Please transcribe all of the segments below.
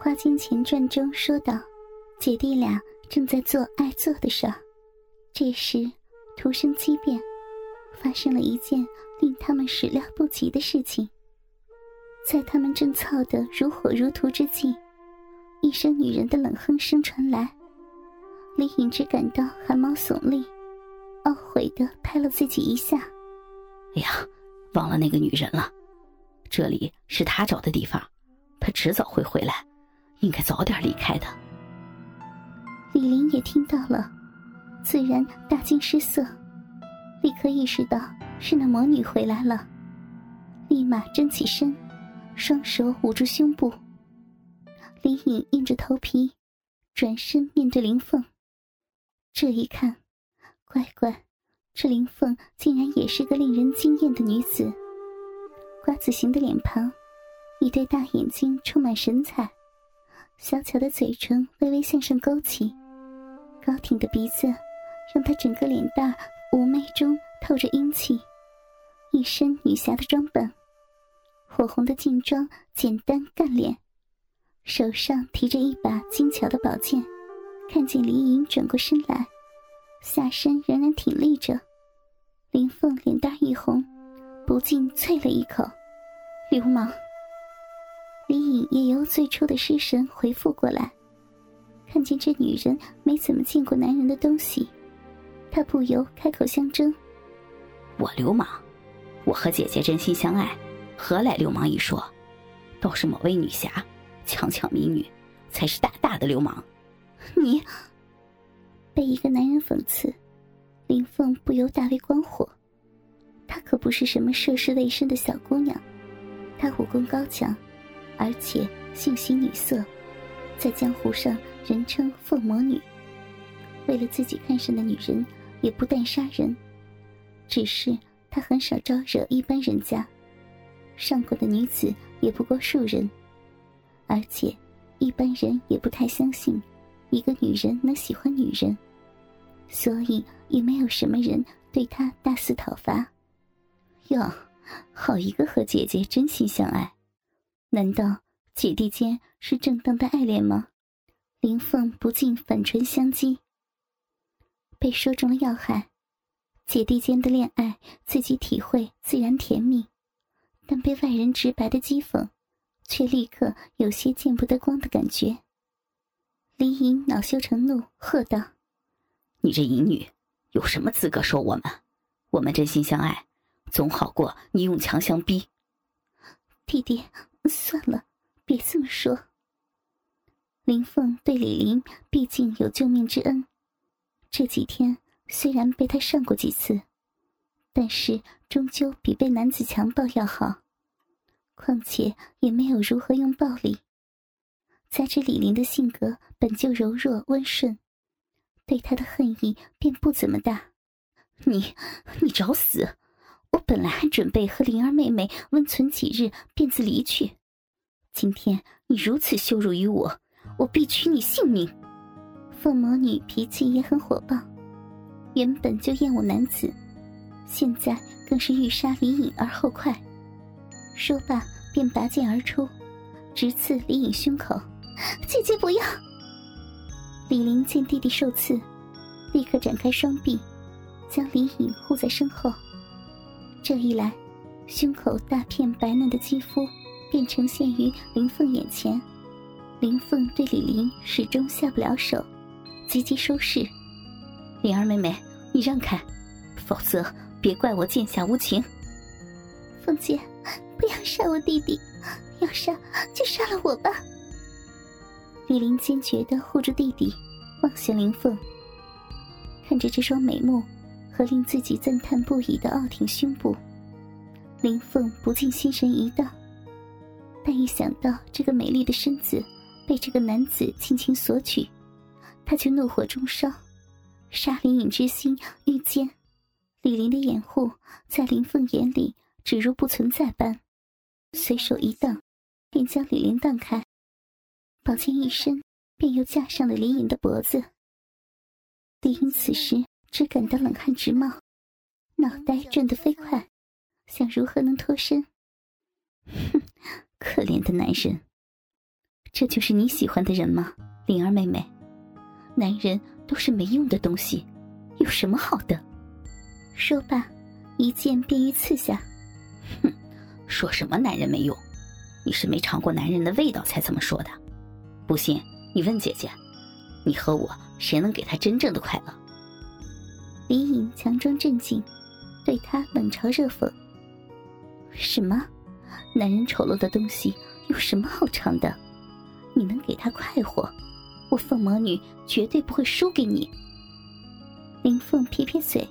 《花间前传》中说道：“姐弟俩正在做爱做的事儿，这时徒生激变，发生了一件令他们始料不及的事情。在他们正操得如火如荼之际，一声女人的冷哼声传来。李颖只感到汗毛耸立，懊悔的拍了自己一下：“哎呀，忘了那个女人了。这里是他找的地方，他迟早会回来。”应该早点离开的。李林也听到了，自然大惊失色，立刻意识到是那魔女回来了，立马站起身，双手捂住胸部。李颖硬着头皮，转身面对林凤。这一看，乖乖，这林凤竟然也是个令人惊艳的女子，瓜子形的脸庞，一对大眼睛充满神采。小巧的嘴唇微微向上勾起，高挺的鼻子让她整个脸蛋妩媚中透着英气，一身女侠的装扮，火红的劲装简单干练，手上提着一把精巧的宝剑，看见李颖转过身来，下身仍然挺立着，林凤脸蛋一红，不禁啐了一口：“流氓。”李颖也由最初的失神回复过来，看见这女人没怎么见过男人的东西，她不由开口相争：“我流氓？我和姐姐真心相爱，何来流氓一说？倒是某位女侠，强抢民女，才是大大的流氓。”你被一个男人讽刺，林凤不由大为光火。她可不是什么涉世未深的小姑娘，她武功高强。而且性喜女色，在江湖上人称凤魔女。为了自己看上的女人，也不但杀人，只是她很少招惹一般人家，上过的女子也不过数人，而且一般人也不太相信一个女人能喜欢女人，所以也没有什么人对她大肆讨伐。哟，好一个和姐姐真心相爱！难道姐弟间是正当的爱恋吗？林凤不禁反唇相讥。被说中了要害，姐弟间的恋爱自己体会自然甜蜜，但被外人直白的讥讽，却立刻有些见不得光的感觉。林颖恼羞成怒，喝道：“你这淫女，有什么资格说我们？我们真心相爱，总好过你用强相逼。”弟弟。算了，别这么说。林凤对李林毕竟有救命之恩，这几天虽然被他上过几次，但是终究比被男子强暴要好。况且也没有如何用暴力。加之李林的性格本就柔弱温顺，对他的恨意便不怎么大。你，你找死！我本来还准备和灵儿妹妹温存几日，便自离去。今天你如此羞辱于我，我必取你性命！凤魔女脾气也很火爆，原本就厌恶男子，现在更是欲杀李颖而后快。说罢，便拔剑而出，直刺李颖胸口。姐姐不要！李玲见弟弟受刺，立刻展开双臂，将李颖护在身后。这一来，胸口大片白嫩的肌肤便呈现于林凤眼前。林凤对李林始终下不了手，急急收势：“灵儿妹妹，你让开，否则别怪我剑下无情。”凤姐，不要杀我弟弟，要杀就杀了我吧。李林坚决的护住弟弟，望向林凤，看着这双美目。和令自己赞叹不已的傲挺胸部，林凤不禁心神一荡。但一想到这个美丽的身子被这个男子尽情索取，她就怒火中烧，杀林颖之心愈坚。李林的掩护在林凤眼里只如不存在般，随手一荡，便将李林荡开，宝剑一伸，便又架上了林颖的脖子。李颖此时。只感到冷汗直冒，脑袋转得飞快，想如何能脱身。哼，可怜的男人！这就是你喜欢的人吗，灵儿妹妹？男人都是没用的东西，有什么好的？说罢，一剑便欲刺下。哼，说什么男人没用？你是没尝过男人的味道才这么说的。不信，你问姐姐，你和我谁能给他真正的快乐？李颖强装镇静，对他冷嘲热讽：“什么？男人丑陋的东西有什么好尝的？你能给他快活，我凤魔女绝对不会输给你。”林凤撇撇嘴，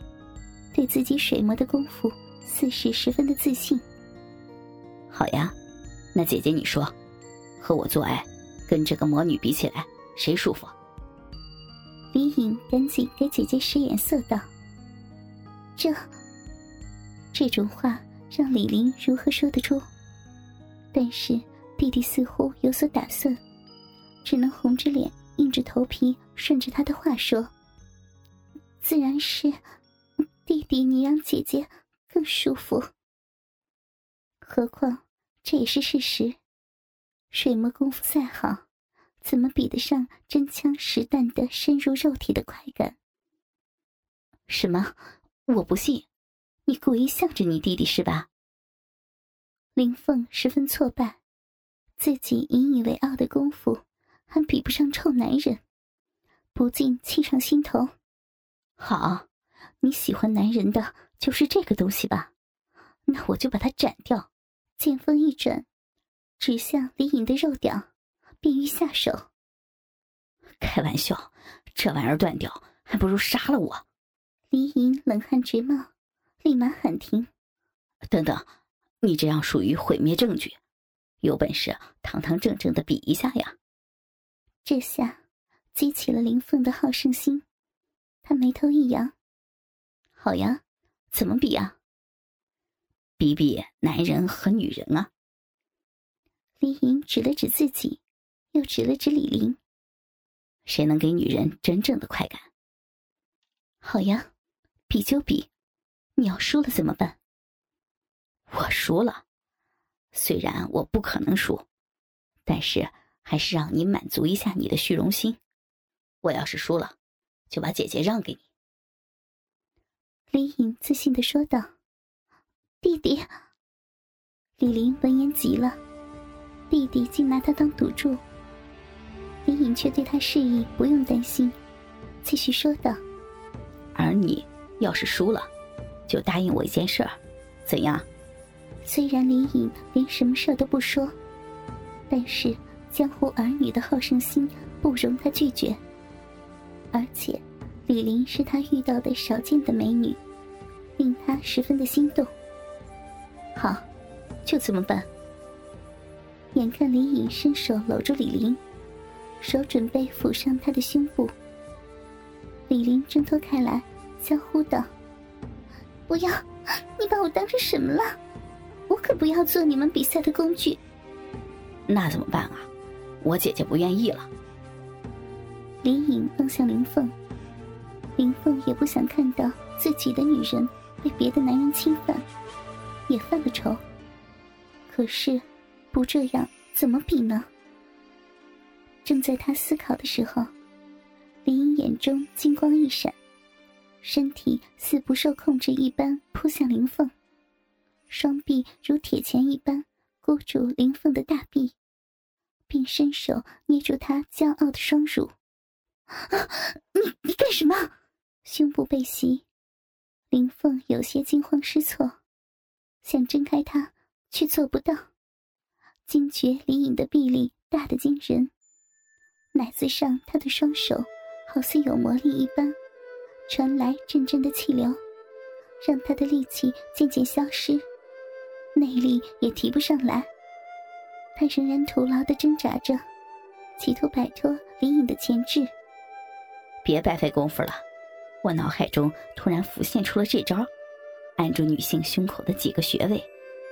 对自己水磨的功夫似是十分的自信。好呀。那姐姐，你说，和我做爱，跟这个魔女比起来，谁舒服？李颖赶紧给姐姐使眼色道：“这……这种话让李玲如何说得出？但是弟弟似乎有所打算，只能红着脸，硬着头皮，顺着他的话说：‘自然是弟弟，你让姐姐更舒服。何况……’”这也是事实。水磨功夫再好，怎么比得上真枪实弹的深入肉体的快感？什么？我不信！你故意向着你弟弟是吧？林凤十分挫败，自己引以为傲的功夫还比不上臭男人，不禁气上心头。好，你喜欢男人的就是这个东西吧？那我就把它斩掉。剑锋一转，指向李颖的肉屌，便欲下手。开玩笑，这玩意儿断掉，还不如杀了我。李颖冷汗直冒，立马喊停。等等，你这样属于毁灭证据，有本事堂堂正正的比一下呀！这下激起了林凤的好胜心，他眉头一扬：“好呀，怎么比呀？”比比男人和女人啊！李颖指了指自己，又指了指李玲。谁能给女人真正的快感？好呀，比就比。你要输了怎么办？我输了，虽然我不可能输，但是还是让你满足一下你的虚荣心。我要是输了，就把姐姐让给你。李颖自信的说道。弟弟，李玲闻言急了，弟弟竟拿他当赌注。李颖却对他示意不用担心，继续说道：“而你要是输了，就答应我一件事儿，怎样？”虽然李颖连什么事儿都不说，但是江湖儿女的好胜心不容他拒绝。而且，李林是他遇到的少见的美女，令他十分的心动。好，就这么办。眼看李颖伸手搂住李林，手准备抚上他的胸部，李林挣脱开来，娇呼道：“不要！你把我当成什么了？我可不要做你们比赛的工具。”那怎么办啊？我姐姐不愿意了。李颖望向林凤，林凤也不想看到自己的女人被别的男人侵犯。也犯了愁。可是，不这样怎么比呢？正在他思考的时候，林颖眼中金光一闪，身体似不受控制一般扑向林凤，双臂如铁钳一般箍住林凤的大臂，并伸手捏住她骄傲的双乳。啊！你你干什么？胸部被袭，林凤有些惊慌失措。想挣开他，却做不到。惊觉李颖的臂力大得惊人，奶子上他的双手好似有魔力一般，传来阵阵的气流，让他的力气渐渐消失，内力也提不上来。他仍然徒劳的挣扎着，企图摆脱李颖的钳制。别白费功夫了，我脑海中突然浮现出了这招。按住女性胸口的几个穴位，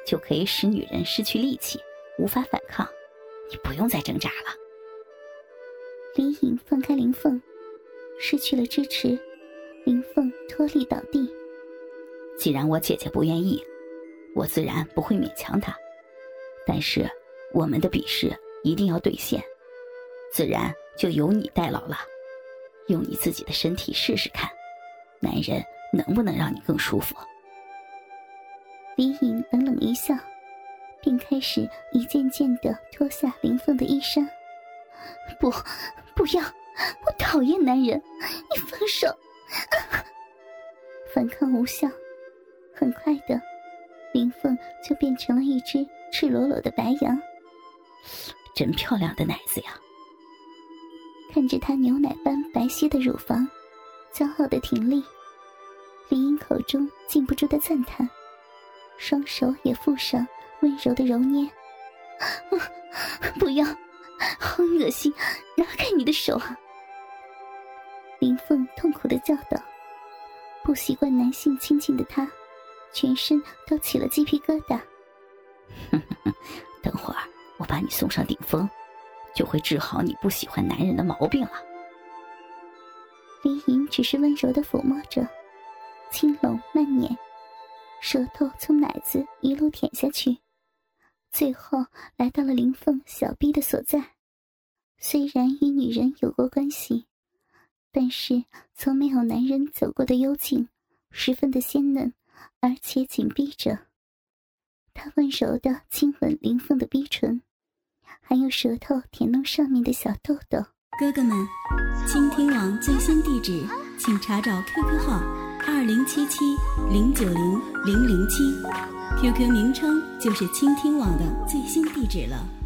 就可以使女人失去力气，无法反抗。你不用再挣扎了。李颖放开林凤，失去了支持，林凤脱力倒地。既然我姐姐不愿意，我自然不会勉强她。但是我们的比试一定要兑现，自然就由你代劳了。用你自己的身体试试看，男人能不能让你更舒服？李颖冷冷一笑，便开始一件件的脱下林凤的衣衫。不，不要！我讨厌男人！你放手！反抗无效，很快的，林凤就变成了一只赤裸裸的白羊。真漂亮的奶子呀！看着她牛奶般白皙的乳房，骄傲的挺立，林英口中禁不住的赞叹，双手也附上温柔的揉捏。不要！好恶心！拿开你的手啊！林凤痛苦的叫道。不习惯男性亲近的她，全身都起了鸡皮疙瘩。等会儿我把你送上顶峰，就会治好你不喜欢男人的毛病了。林莹只是温柔的抚摸着，轻拢慢捻，舌头从奶子一路舔下去，最后来到了林凤小臂的所在。虽然与女人有过关系。但是从没有男人走过的幽静，十分的鲜嫩，而且紧闭着。他温柔的亲吻林凤的逼唇，还用舌头舔弄上面的小豆豆。哥哥们，倾听网最新地址，请查找 QQ 号二零七七零九零零零七，QQ 名称就是倾听网的最新地址了。